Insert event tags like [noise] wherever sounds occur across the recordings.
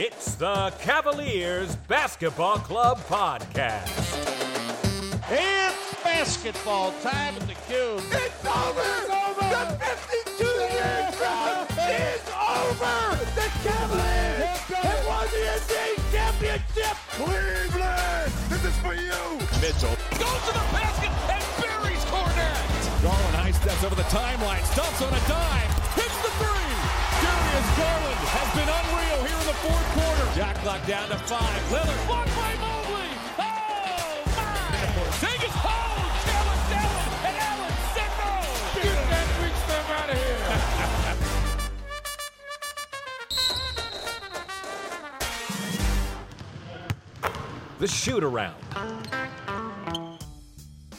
It's the Cavaliers Basketball Club Podcast. It's basketball time at the Cube. It's over! It's over! The 52-year drought is over! The Cavaliers have won the NBA championship! Cleveland! This is for you! Mitchell goes to the basket and buries Cornette! Garland high steps over the timeline, stumps on a dime, hits the three! Darius Garland has been unreal here in the fourth quarter. Jack clock down to five. Lillard blocked by Mobley. Oh my! Take it oh, home. Challenge Allen, and Allen. Get that big stuff out of here. The shoot around.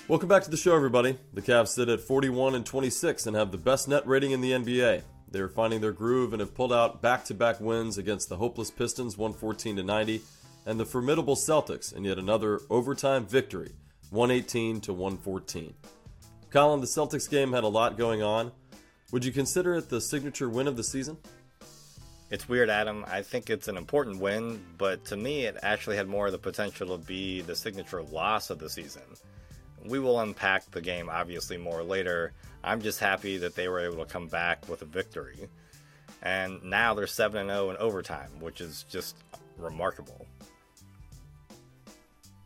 Welcome back to the show, everybody. The Cavs sit at 41 and 26 and have the best net rating in the NBA. They are finding their groove and have pulled out back-to-back wins against the hopeless Pistons, 114 to 90, and the formidable Celtics in yet another overtime victory, 118 to 114. Colin, the Celtics game had a lot going on. Would you consider it the signature win of the season? It's weird, Adam. I think it's an important win, but to me, it actually had more of the potential to be the signature loss of the season. We will unpack the game obviously more later. I'm just happy that they were able to come back with a victory. And now they're 7 0 in overtime, which is just remarkable.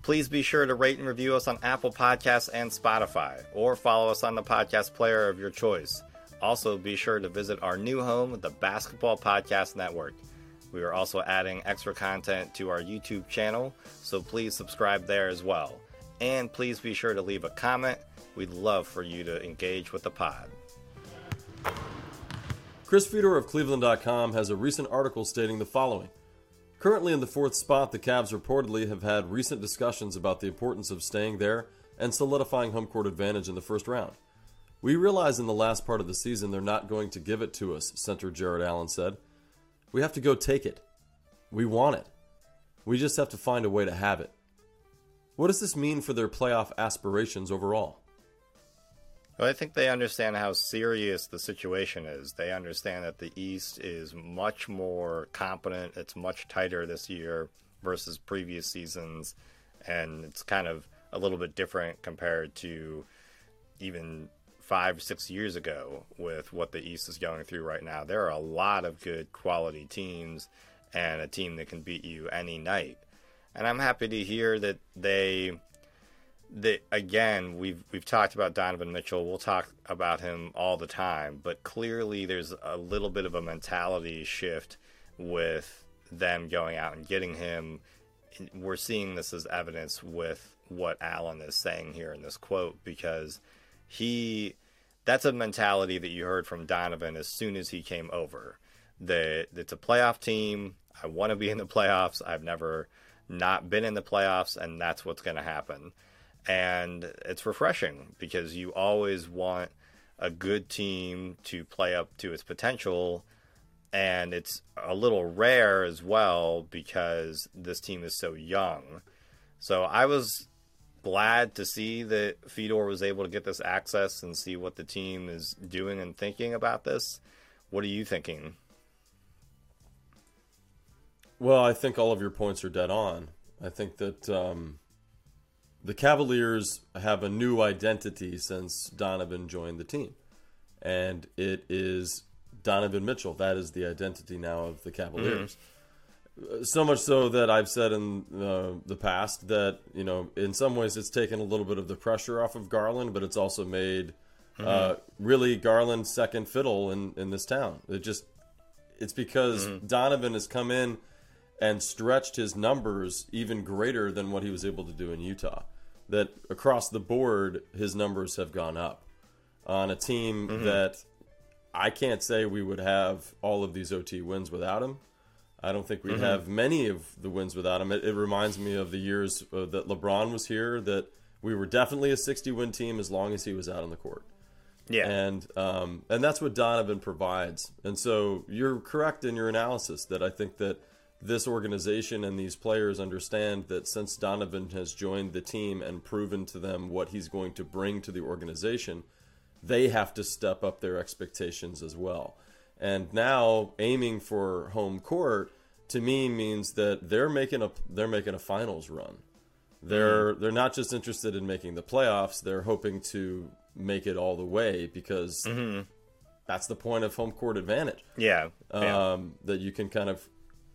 Please be sure to rate and review us on Apple Podcasts and Spotify, or follow us on the podcast player of your choice. Also, be sure to visit our new home, the Basketball Podcast Network. We are also adding extra content to our YouTube channel, so please subscribe there as well. And please be sure to leave a comment. We'd love for you to engage with the pod. Chris Fedor of Cleveland.com has a recent article stating the following. Currently in the fourth spot, the Cavs reportedly have had recent discussions about the importance of staying there and solidifying home court advantage in the first round. We realize in the last part of the season they're not going to give it to us, center Jarrett Allen said. We have to go take it. We want it. We just have to find a way to have it. What does this mean for their playoff aspirations overall? Well, I think they understand how serious the situation is. They understand that the East is much more competent. It's much tighter this year versus previous seasons, and it's kind of a little bit different compared to even five, six years ago with what the East is going through right now. There are a lot of good quality teams and a team that can beat you any night. And I'm happy to hear that they that again we've we've talked about Donovan Mitchell. We'll talk about him all the time, but clearly there's a little bit of a mentality shift with them going out and getting him. We're seeing this as evidence with what Allen is saying here in this quote because he that's a mentality that you heard from Donovan as soon as he came over. That it's a playoff team. I want to be in the playoffs. I've never not been in the playoffs, and that's what's going to happen and it's refreshing because you always want a good team to play up to its potential and it's a little rare as well because this team is so young. So I was glad to see that Fedor was able to get this access and see what the team is doing and thinking about this. What are you thinking? Well, I think all of your points are dead on. I think that um, the Cavaliers have a new identity since Donovan joined the team. And it is Donovan Mitchell. That is the identity now of the Cavaliers. Mm-hmm. So much so that I've said in uh, the past that, you know, in some ways it's taken a little bit of the pressure off of Garland, but it's also made mm-hmm. uh, really Garland second fiddle in, in this town. It just, it's because mm-hmm. Donovan has come in and stretched his numbers even greater than what he was able to do in Utah that across the board his numbers have gone up on a team mm-hmm. that I can't say we would have all of these OT wins without him. I don't think we'd mm-hmm. have many of the wins without him. It, it reminds me of the years uh, that LeBron was here that we were definitely a 60 win team as long as he was out on the court. Yeah. And um, and that's what Donovan provides. And so you're correct in your analysis that I think that this organization and these players understand that since Donovan has joined the team and proven to them what he's going to bring to the organization, they have to step up their expectations as well. And now, aiming for home court, to me means that they're making a they're making a finals run. They're they're not just interested in making the playoffs. They're hoping to make it all the way because that's the point of home court advantage. Yeah. yeah. Um, that you can kind of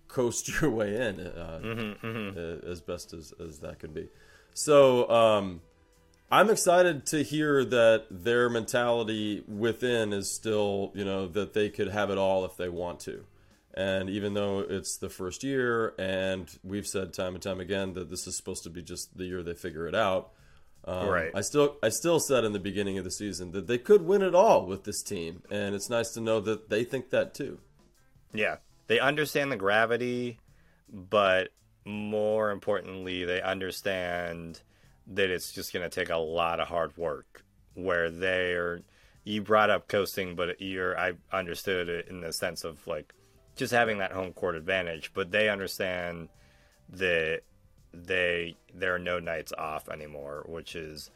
coast [laughs] your way in uh, uh, as best as, as that could be. So um, I'm excited to hear that their mentality within is still, you know, that they could have it all if they want to. And even though it's the first year, and we've said time and time again that this is supposed to be just the year they figure it out, um, Right. I still, I still said in the beginning of the season that they could win it all with this team, and it's nice to know that they think that too. Yeah. They understand the gravity, but more importantly, they understand that it's just going to take a lot of hard work. Where they're, you brought up coasting, but you're, I understood it in the sense of like just having that home court advantage, but they understand that they, there are no nights off anymore, which is,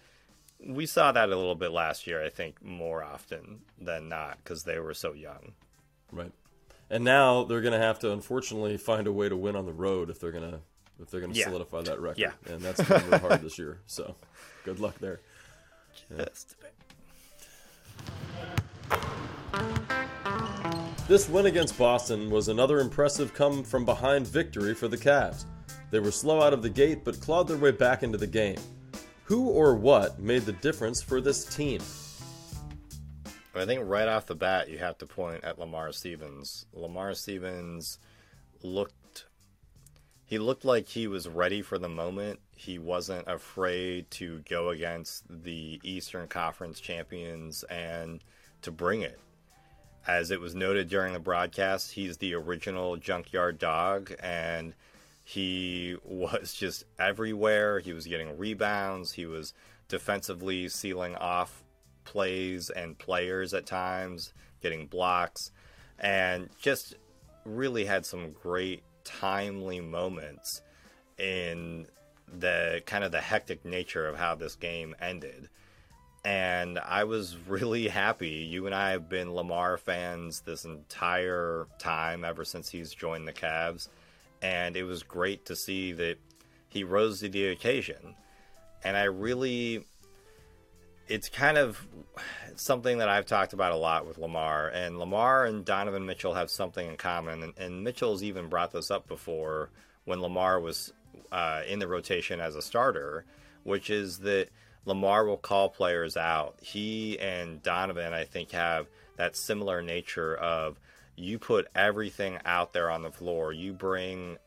we saw that a little bit last year, I think, more often than not, because they were so young. Right. And now they're going to have to unfortunately find a way to win on the road if they're going to if they're going to Yeah. solidify that record. Yeah. And that's going to be hard this year. So, good luck there. Just- This win against Boston was another impressive come from behind victory for the Cavs. They were slow out of the gate but clawed their way back into the game. Who or what made the difference for this team? I think right off the bat, you have to point at Lamar Stevens. Lamar Stevens looked. He looked like he was ready for the moment. He wasn't afraid to go against the Eastern Conference champions and to bring it. As it was noted during the broadcast, he's the original junkyard dog, and he [laughs] was just everywhere. He was getting rebounds. He was defensively sealing off plays and players at times, getting blocks, and just really had some great timely moments in the kind of the hectic nature of how this game ended. And I was [laughs] really happy. You and I have been Lamar fans this entire time, ever since he's joined the Cavs. And it was great to see that he rose to the occasion. And I really it's kind of something that I've talked about a lot with Lamar. And Lamar and Donovan Mitchell have something in common. And, and Mitchell's even brought this up before when Lamar was uh, in the rotation as a starter, which is that Lamar will call players out. He and Donovan, I think, have that similar nature of you put everything out there on the floor, you bring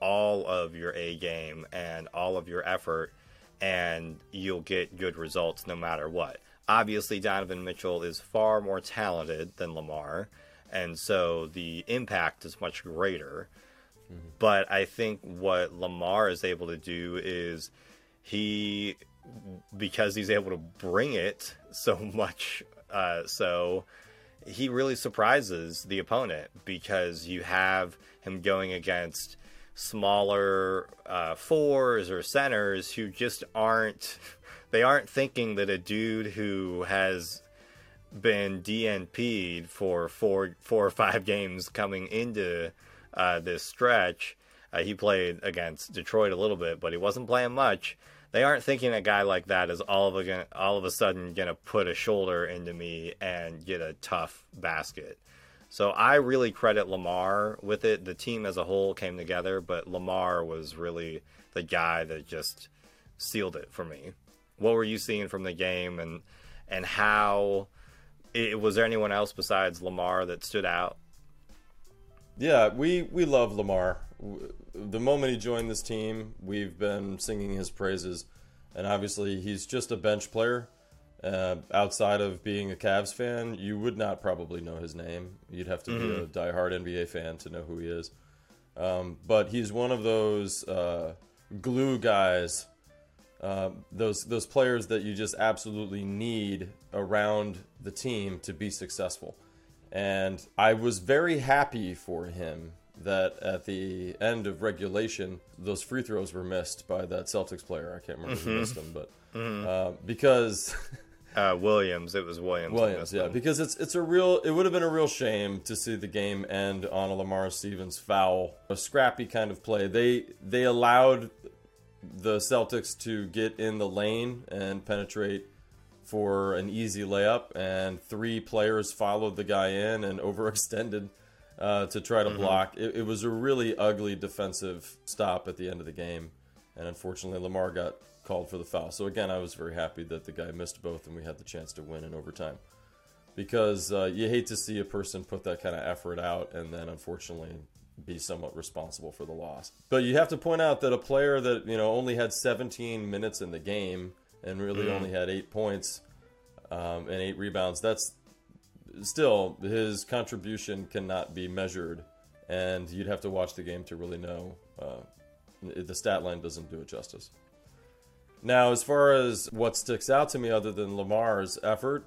all of your A game and all of your effort, and you'll get good results no matter what. Obviously, Donovan Mitchell is far more talented than Lamar, and so the impact is much greater. But I think what Lamar is able to do is he, because he's able to bring it so [laughs] much, uh, so he really surprises the opponent because you have him going against smaller uh, fours or centers who just aren't they aren't thinking that a dude who has been DNP'd for four four or five games coming into uh, this stretch. Uh, he played against Detroit a little bit, but he wasn't playing much. They aren't thinking a guy like that is all of a all of a sudden gonna put a shoulder into me and get a tough basket. So I really credit Lamar with it. The team as a whole came together, but Lamar was really the guy that just sealed it for me. What were you seeing from the game, and and how? It, was there anyone else besides Lamar that stood out? Yeah, we we love Lamar. The moment he joined this team, we've been singing his praises, and obviously he's just a bench player. Uh, outside of being a Cavs fan, you would not probably know his name. You'd have to be a diehard NBA fan to know who he is. Um, but he's one of those uh, glue guys, uh, those those players that you just absolutely need around the team to be successful. And I was very happy for him that at the end of regulation, those free throws were missed by that Celtics player. I can't remember who missed them, but uh, because [laughs] Uh, Williams. It was Williams. Williams, yeah, one. because it's it's a real. It would have been a real shame to see the game end on a Lamar Stevens foul, a scrappy kind of play. They they allowed the Celtics to get in the lane and penetrate for an easy layup, and three players followed the guy in and [laughs] overextended uh, to try to block. It, it was a really ugly defensive stop at the end of the game, and unfortunately, Lamar got called for the foul. So again, I was very happy that the guy missed both, and we had the chance to win in overtime. Because uh, you hate to see a person put that kind of effort out and then unfortunately be somewhat responsible for the loss. But you have to point out that a player that you know only had 17 minutes in the game and really only had eight points um, and eight rebounds. That's still his contribution cannot be measured, and you'd have to watch the game to really know. Uh, the stat line doesn't do it justice. Now, as far as what sticks out to me, other than Lamar's effort,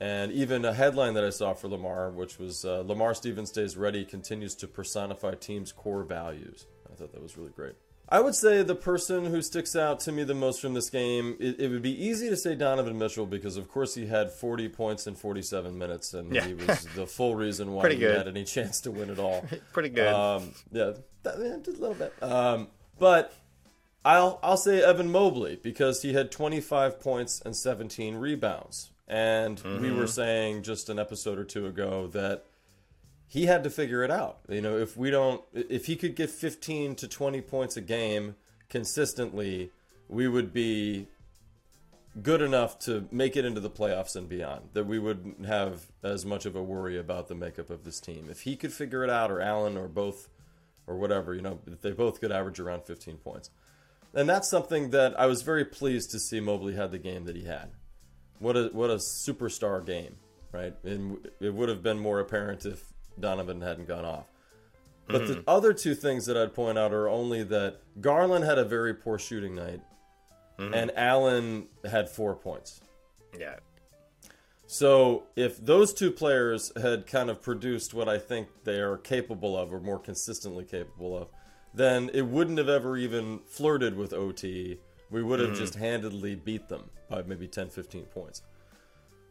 and even a headline that I saw for Lamar, which was uh, Lamar Stevens stays ready, continues to personify team's core values. I thought that was really great. I would say the person who sticks out to me the most from this game, it, it would be easy to say Donovan Mitchell because, of course, he had 40 points in 47 minutes, and Yeah. he was the full reason why he had any chance to win it all. [laughs] Pretty good. Um, yeah, that, yeah, just a little bit. Um, but I'll I'll say Evan Mobley because he had 25 points and 17 rebounds, and we were mm-hmm. saying just an episode or two ago that he had to figure it out. You know, if we don't, if he could get 15 to 20 points a game consistently, we would be good enough to make it into the playoffs and beyond. That we wouldn't have as much of a worry about the makeup of this team. If he could figure it out, or Allen, or both, or whatever, you know, if they both could average around 15 points. And that's something that I was very pleased to see Mobley had the game that he had. What a what a superstar game, right? And it would have been more apparent if Donovan hadn't gone off. But the mm-hmm. other two things that I'd point out are only that Garland had a very poor shooting night, mm-hmm. and Allen had four points. yeah. So if those two players had kind of produced what I think they are capable of, or more consistently capable of, then it wouldn't have ever even flirted with OT. We would have hmm. just handedly beat them by maybe 10, 15 points.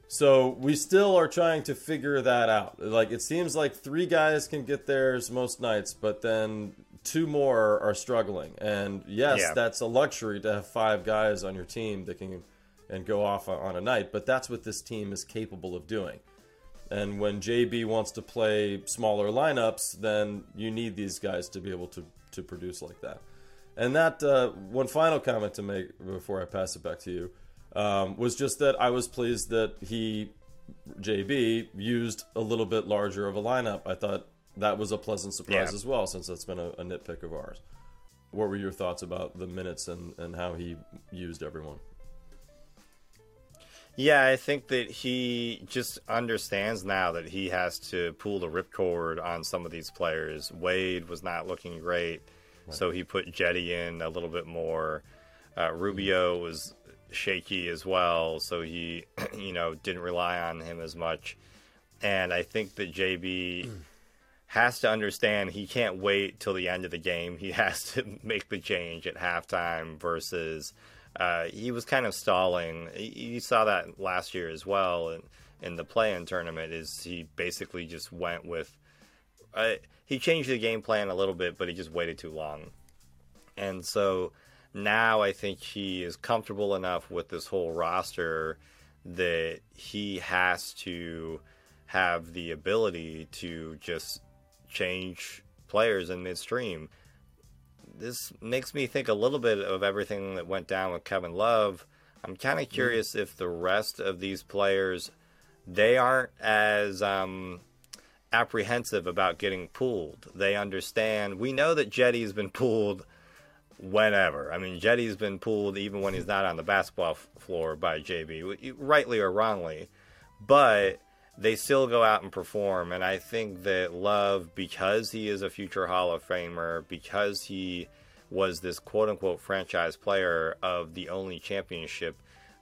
So we still are trying to figure that out. Like it seems like three guys can get theirs most nights, but then two more are struggling. And yes, Yeah. that's a luxury to have five guys on your team that can and go off on a night, but that's what this team is capable of doing. And when JB wants to play smaller lineups, then you need these guys to be able to, to produce like that. And that uh, one final comment to make before I pass it back to you um, was just that I was pleased that he, JB, used a little bit larger of a lineup. I thought that was a pleasant surprise Yeah. as well, since that's been a, a nitpick of ours. What were your thoughts about the minutes and, and how he used everyone? Yeah, I think that he just understands now that he has to pull the ripcord on some of these players. Wade was not looking great, so he put Cedi in a little bit more. Uh, Rubio was shaky as well, so he, [clears throat] you know, didn't rely on him as much. And I think that JB has to understand he can't wait till the end of the game. He [laughs] has to make the change at halftime versus uh, he was kind of stalling. You saw that last year as well in, in the play-in tournament. Is he basically just went with uh, he changed the game plan a little bit, but he just waited too long. And so now I think he is comfortable enough with this whole roster that he has to have the ability to just change players in midstream. This makes me think a little bit of everything that went down with Kevin Love. I'm kind of curious if the rest of these players they aren't as um, apprehensive about getting pulled. They understand. We know that Cedi's been [laughs] pulled whenever. I mean, Cedi's been pulled even when he's not on the basketball f- floor by JB, rightly or wrongly. But they still go out and perform. And I think that Love, because he is a future Hall of Famer, because he was this quote unquote franchise player of the only championship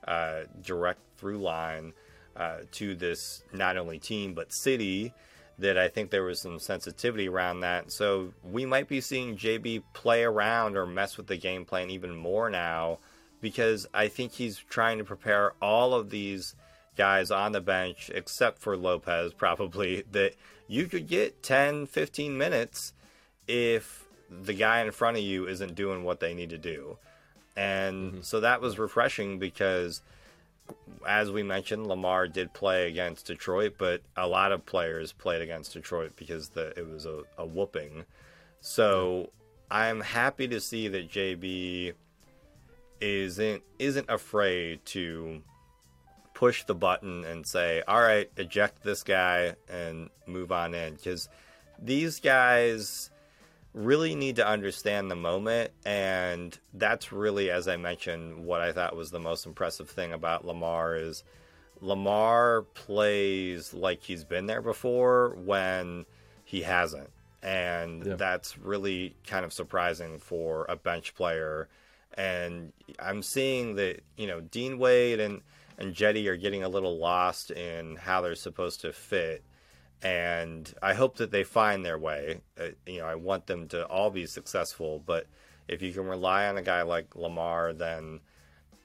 uh, direct through line uh, to this not only team but city, that I think there was some sensitivity around that. So we might be seeing JB play around or mess with the game plan even more now because I think he's trying to prepare all of these guys on the bench, except for Lopez, probably, [laughs] that you could get 10, 15 minutes if the guy in front of you isn't doing what they need to do. And mm-hmm. so that was refreshing because, as we mentioned, Lamar did play against Detroit, but a lot of players played against Detroit because the, it was a, a whooping. So I'm happy to see that JB isn't isn't afraid to push the button and say, "All right, eject this guy and move on in," because these guys really need to understand the moment, and that's really, as I mentioned, what I thought was the most impressive thing about Lamar is Lamar plays like he's been there before when he hasn't. And yeah. that's really kind of surprising for a bench player and I'm seeing that you know Dean Wade and and Cedi are getting a little lost in how they're supposed to fit, and I hope that they find their way. Uh, you know, I want them to all be successful, but if you can rely on a guy like Lamar, then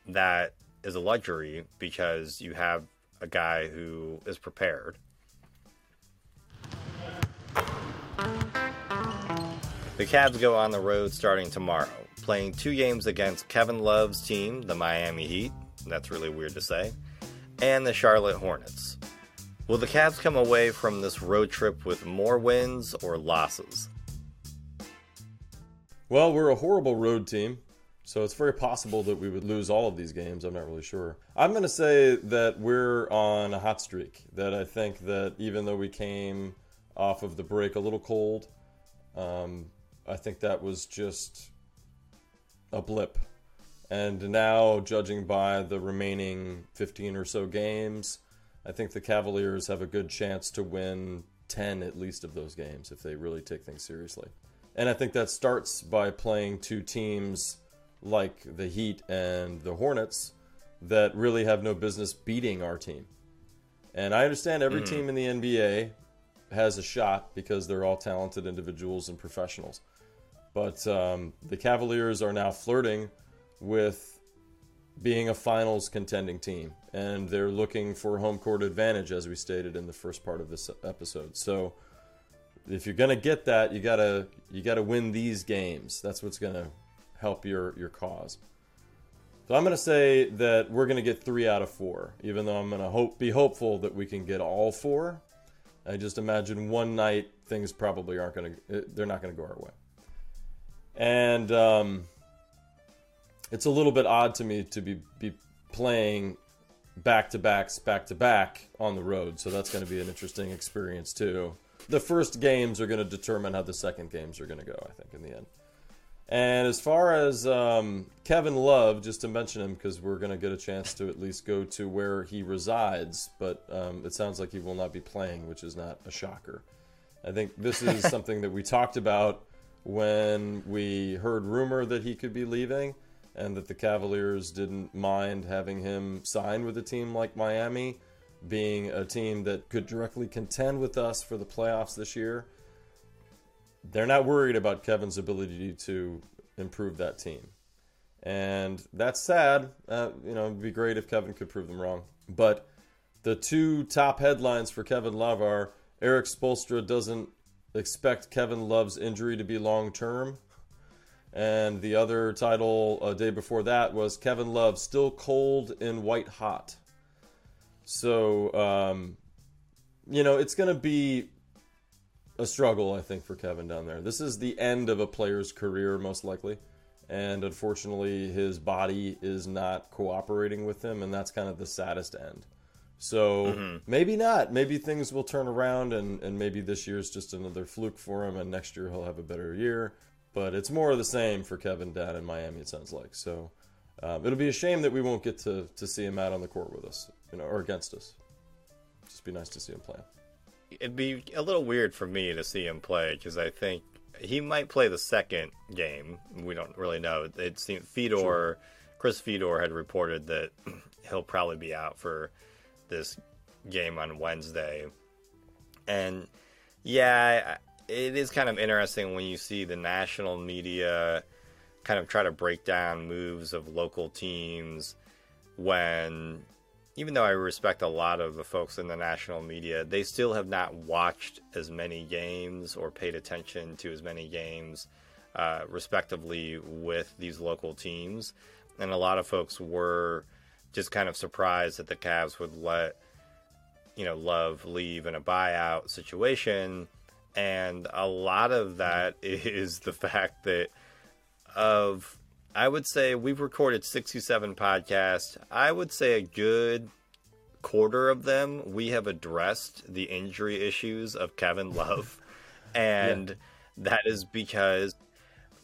that is a luxury because you have a guy who is prepared. The Cavs go on the road starting tomorrow playing two games against Kevin Love's team, the Miami Heat. That's really weird to say. And the Charlotte Hornets. Will the Cavs come away from this road trip with more wins or losses? Well, we're a horrible road team, so it's very possible that we would lose all of these games. I'm not really sure. I'm going to say that we're on a hot streak. That I think that even though we came off of the break a little cold, um, I think that was just a blip. And now, judging by the remaining 15 or so games, I think the Cavaliers have a good chance to win 10 at least of those games if they really take things seriously. And I think that starts by playing two teams like the Heat and the Hornets that really have no business beating our team. And I understand every mm. team in the NBA has a shot because they're all talented individuals and professionals. But um, the Cavaliers are now flirting with being a finals contending team, and they're looking for home court advantage, as we stated in the first part of this episode. So, if you're gonna get that, you gotta you gotta win these games. That's what's gonna help your your cause. So I'm gonna say that we're gonna get three out of four, even though I'm gonna hope be hopeful that we can get all four. I just imagine one night things probably aren't gonna they're not gonna go our way and um, it's a little bit odd to me to be be playing back to backs back to back on the road. So that's going to be an interesting experience too. The first games are going to determine how the second games are going to go. I think in the end. And as far as um, Kevin Love, just to mention him because we're going to get a chance to at least go to where he resides, but um, it sounds like he will not be playing, which is not a shocker. I think this is [laughs] something that we talked about when we heard rumor that he could be leaving and that the Cavaliers didn't mind having him sign with a team like Miami, being a team that could directly contend with us for the playoffs this year. They're not worried about Kevin's ability to improve that team. And that's sad. Uh, you know, it'd be great if Kevin could prove them wrong. But the two top headlines for Kevin Love are Erik Spoelstra doesn't expect Kevin Love's injury to be long term. And the other title a day before that was Kevin Love still cold and white hot. So, um, you know, it's going to be a struggle, I think, for Kevin down there. This is the end of a player's career, most likely. And unfortunately, his body is not cooperating with him, and that's kind of the saddest end. So mm-hmm. maybe not. Maybe things will turn around, and, and maybe this year's just another fluke for him, and next year he'll have a better year. But it's more of the same for Kevin down in Miami, it sounds like. So um, it'll be a shame that we won't get to, to see him out on the court with us, you know, or against us. Just be nice to see him play. It'd be a little weird for me to see him play because I think he might play the second game. We don't really know. It seemed Fedor, sure. Chris Fedor had reported that [clears throat] he'll probably be out for this game on Wednesday. And yeah, it is kind of interesting when you see the national media kind of try to break down moves of local teams when even though I respect a lot of the folks in the national media, they still have not watched as many games or paid attention to as many games, uh, respectively, with these local teams. And a lot of folks were just kind of surprised that the Cavs would let, you know, Love leave in a buyout situation. And a lot of mm-hmm. that [laughs] is the fact that of I would say we've recorded 67 podcasts. I would say a good quarter of them we have addressed the injury issues of Kevin Love. [laughs] and yeah. that is because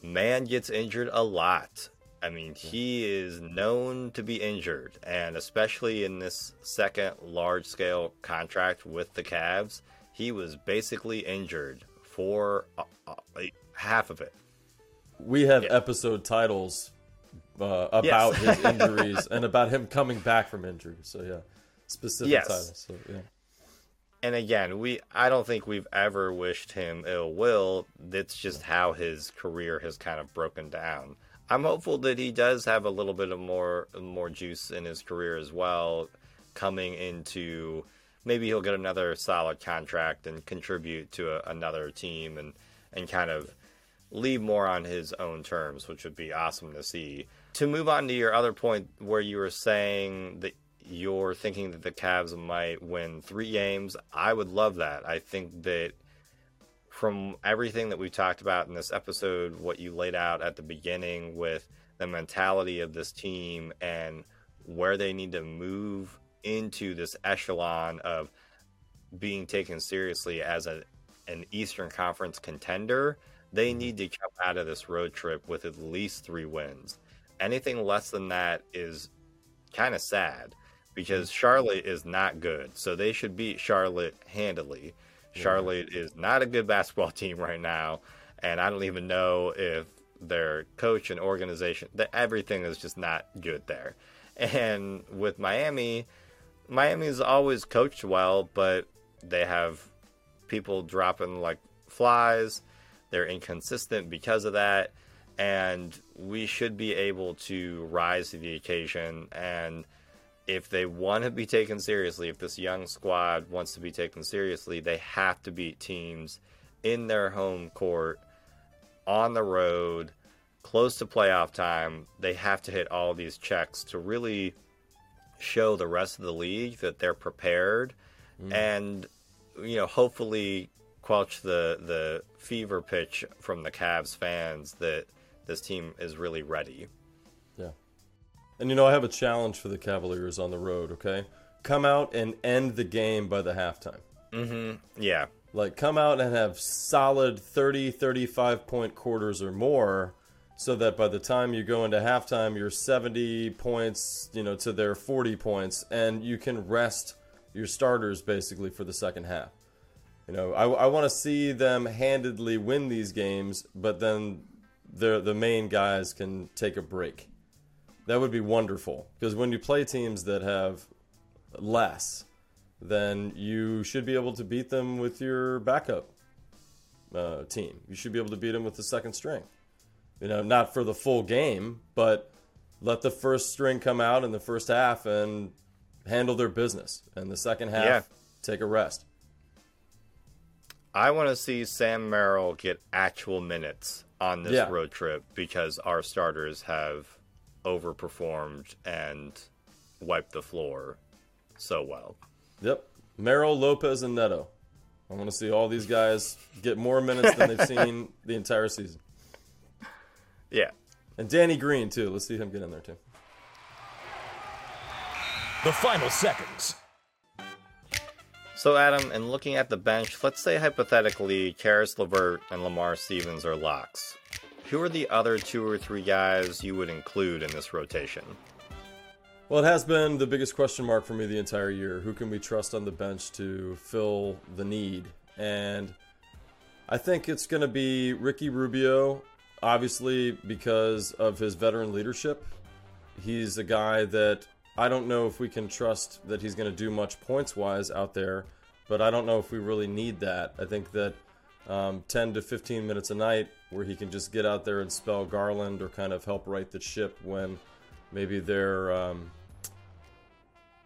man gets injured a lot. I mean, he is known to be injured, and especially in this second large scale contract with the Cavs, he was basically injured for uh, uh, half of it we have yeah. episode titles uh, about yes. his [laughs] injuries and about him coming back from injury. So yeah, specific yes. titles. So yeah. And again, we I don't think we've ever wished him ill will. That's just how his career has kind of broken down. I'm hopeful that he does have a little bit of more more juice in his career as well, coming into maybe he'll get another solid contract and contribute to a, another team and and kind of leave more on his own terms, which would be awesome to see. To move on to your other point, where you were saying that you're thinking that the Cavs might win three games, I would love that. I think that from everything that we've talked about in this episode, what you laid out at the beginning with the mentality of this team and where they need to move into this echelon of being taken seriously as a, an Eastern Conference contender they mm-hmm. need to come out of this road trip with at least three wins. Anything less than that is kind of sad because mm-hmm. Charlotte is not good. So they should beat Charlotte handily. Charlotte is not a good basketball [laughs] team right now, and I don't even know if their coach and organization that everything is just not good there. And with Miami, Miami's always coached well, but they have people dropping like flies. They're inconsistent because of that, and we should be able to rise to the occasion. And if they want to be taken seriously, if this young squad wants to be taken seriously, they have to beat teams in their home court, on the road, close to playoff time. They have to hit all these checks to really show the rest of the league that they're prepared mm. and you know hopefully quelch the the fever pitch from the Cavs fans that this team is really ready. Yeah. And you know, I have a challenge for the Cavaliers on the road, okay? Come out and end the game by the halftime. Mhm. Yeah. Like come out and have solid 30 35 point quarters or more so that by the time you go into halftime you're 70 points, you know, to their 40 points and you can rest your starters basically for the second half. You know, I, I want to see them handedly win these games, but then the the main guys can take a break. That would be wonderful because when you play teams that have less, then you should be able to beat them with your backup uh, team. You should be able to beat them with the second string. You know, not for the full game, but let the first string come out in the first half and handle their business, and the second half yeah. take a rest. I want to see Sam Merrill get actual minutes on this yeah. road trip because our starters have overperformed and wiped the floor so well. Yep. Merrill, Lopez, and Neto. I want to see all these guys get more minutes than they've [laughs] seen the entire season. Yeah. And Danny Green, too. Let's see him get in there, too. The final seconds. So, Adam, in looking at the bench, let's say hypothetically Caris LeVert and Lamar Stevens are locks. Who are the other two or three guys you would include in this rotation? Well, it has been the biggest question mark for me the entire year. Who can we trust on the bench to fill the need? And I think it's going to be Ricky Rubio, obviously, because of his veteran leadership. He's a guy that I don't know if we can trust that he's going to do much points wise out there, but I don't know if we really need that. I think that um, 10 to 15 minutes a night where he can just get out there and spell Garland or kind of help right the ship when maybe they're um,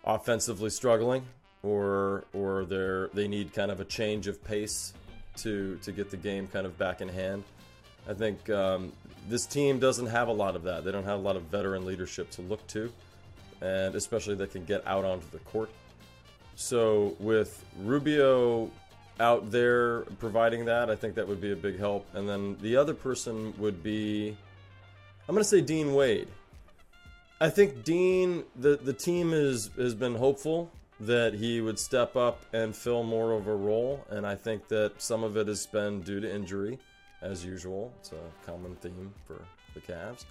offensively struggling or or they're they need kind of a change of pace to to get the game kind of back in hand. I think um, this team doesn't have a lot of that. They don't have a lot of veteran leadership to look to, and especially that can get out onto the court. So with Rubio out there providing that, I think that would be a big help. And then the other person would be, I'm going to say Dean Wade. I think Dean, the the team is has been hopeful that he would step up and fill more of a role, and I think that some of it has been due to injury, as usual. It's a common theme for the Cavs.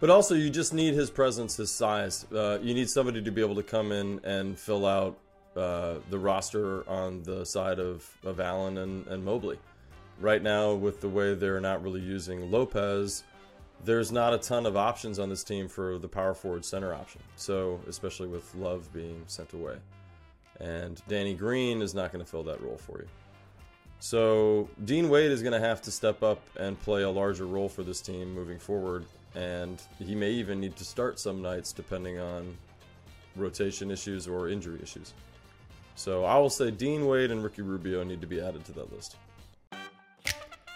But also, you just need his presence, his size. Uh, you need somebody to be able to come in and fill out uh, the roster on the side of, of Allen and, and Mobley. Right now, with the way they're not really using Lopez, there's not a ton of options on this team for the power forward center option. So, especially with Love being sent away. And Danny Green is not going to fill that role for you. So, Dean Wade is going to have to step up and play a larger role for this team moving forward. And he may even need to start some nights depending on rotation issues or injury issues. So, I will say Dean Wade and Ricky Rubio need to be added to that list.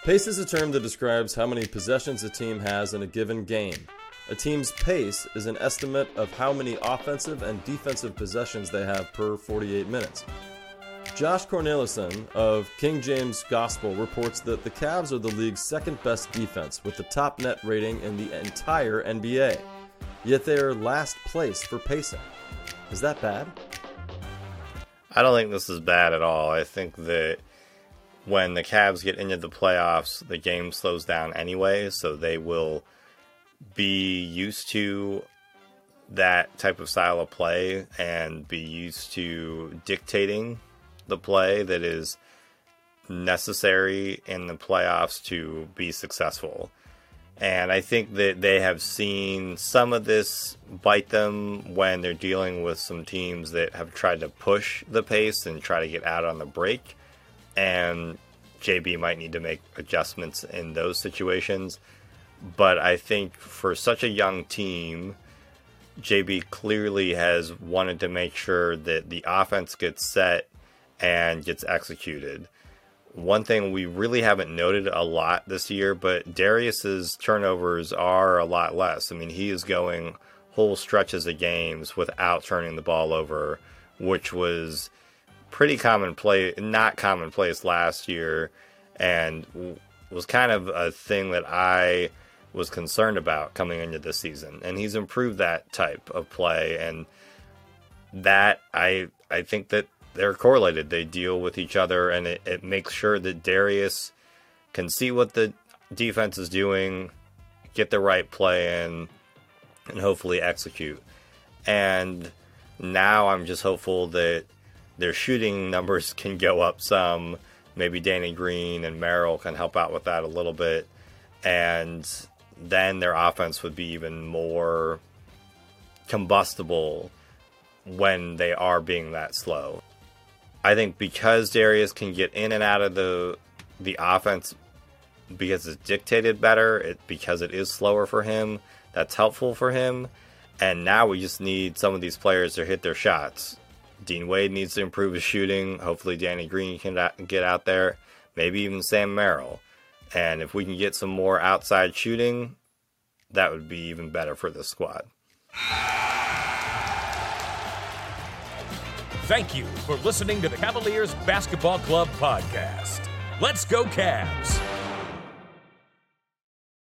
Pace is a term that describes how many possessions a team has in a given game. A team's pace is an estimate of how many offensive and defensive possessions they have per 48 minutes. Josh Cornelison of King James Gospel reports that the Cavs are the league's second best defense with the top net rating in the entire NBA. Yet they are last place for pacing. Is that bad? I don't think this is bad at all. I think that when the Cavs get into the playoffs, the game slows down anyway, so they will be used to that type of style of play and be used to dictating the play that is necessary in the playoffs to be successful. And I think that they have seen some of this bite them when they're dealing with some teams that have tried to push the pace and try to get out on the break and JB might need to make adjustments in those situations. But I think for such a young team, JB clearly has wanted to make sure that the offense gets set and gets executed. One thing we really haven't noted a lot this year, but Darius's turnovers are a lot less. I mean, he is going whole stretches of games without turning the ball over, which was pretty commonplace, not commonplace last year, and was kind of a thing that I was concerned about coming into this season. And he's improved that type of play, and that I I think that they're correlated. They deal with each other, and it, it makes sure that Darius can see what the defense is doing, get the right play in, and hopefully execute. And now I'm just hopeful that their shooting [laughs] numbers can go up some. Maybe Danny Green and Merrill can help out with that a little bit. And then their offense would be even more combustible when they are being that slow. I think because Darius can get in and out of the the offense because it's dictated better, it because it is slower for him, that's helpful for him. And now we just need some of these players to hit their shots. Dean Wade needs to improve his shooting. Hopefully, Danny Green can get out there. Maybe even Sam Merrill. And if we can get some more outside shooting, that would be even better for the squad. Thank you for listening to the Cavaliers Basketball Club podcast. Let's go, Cavs!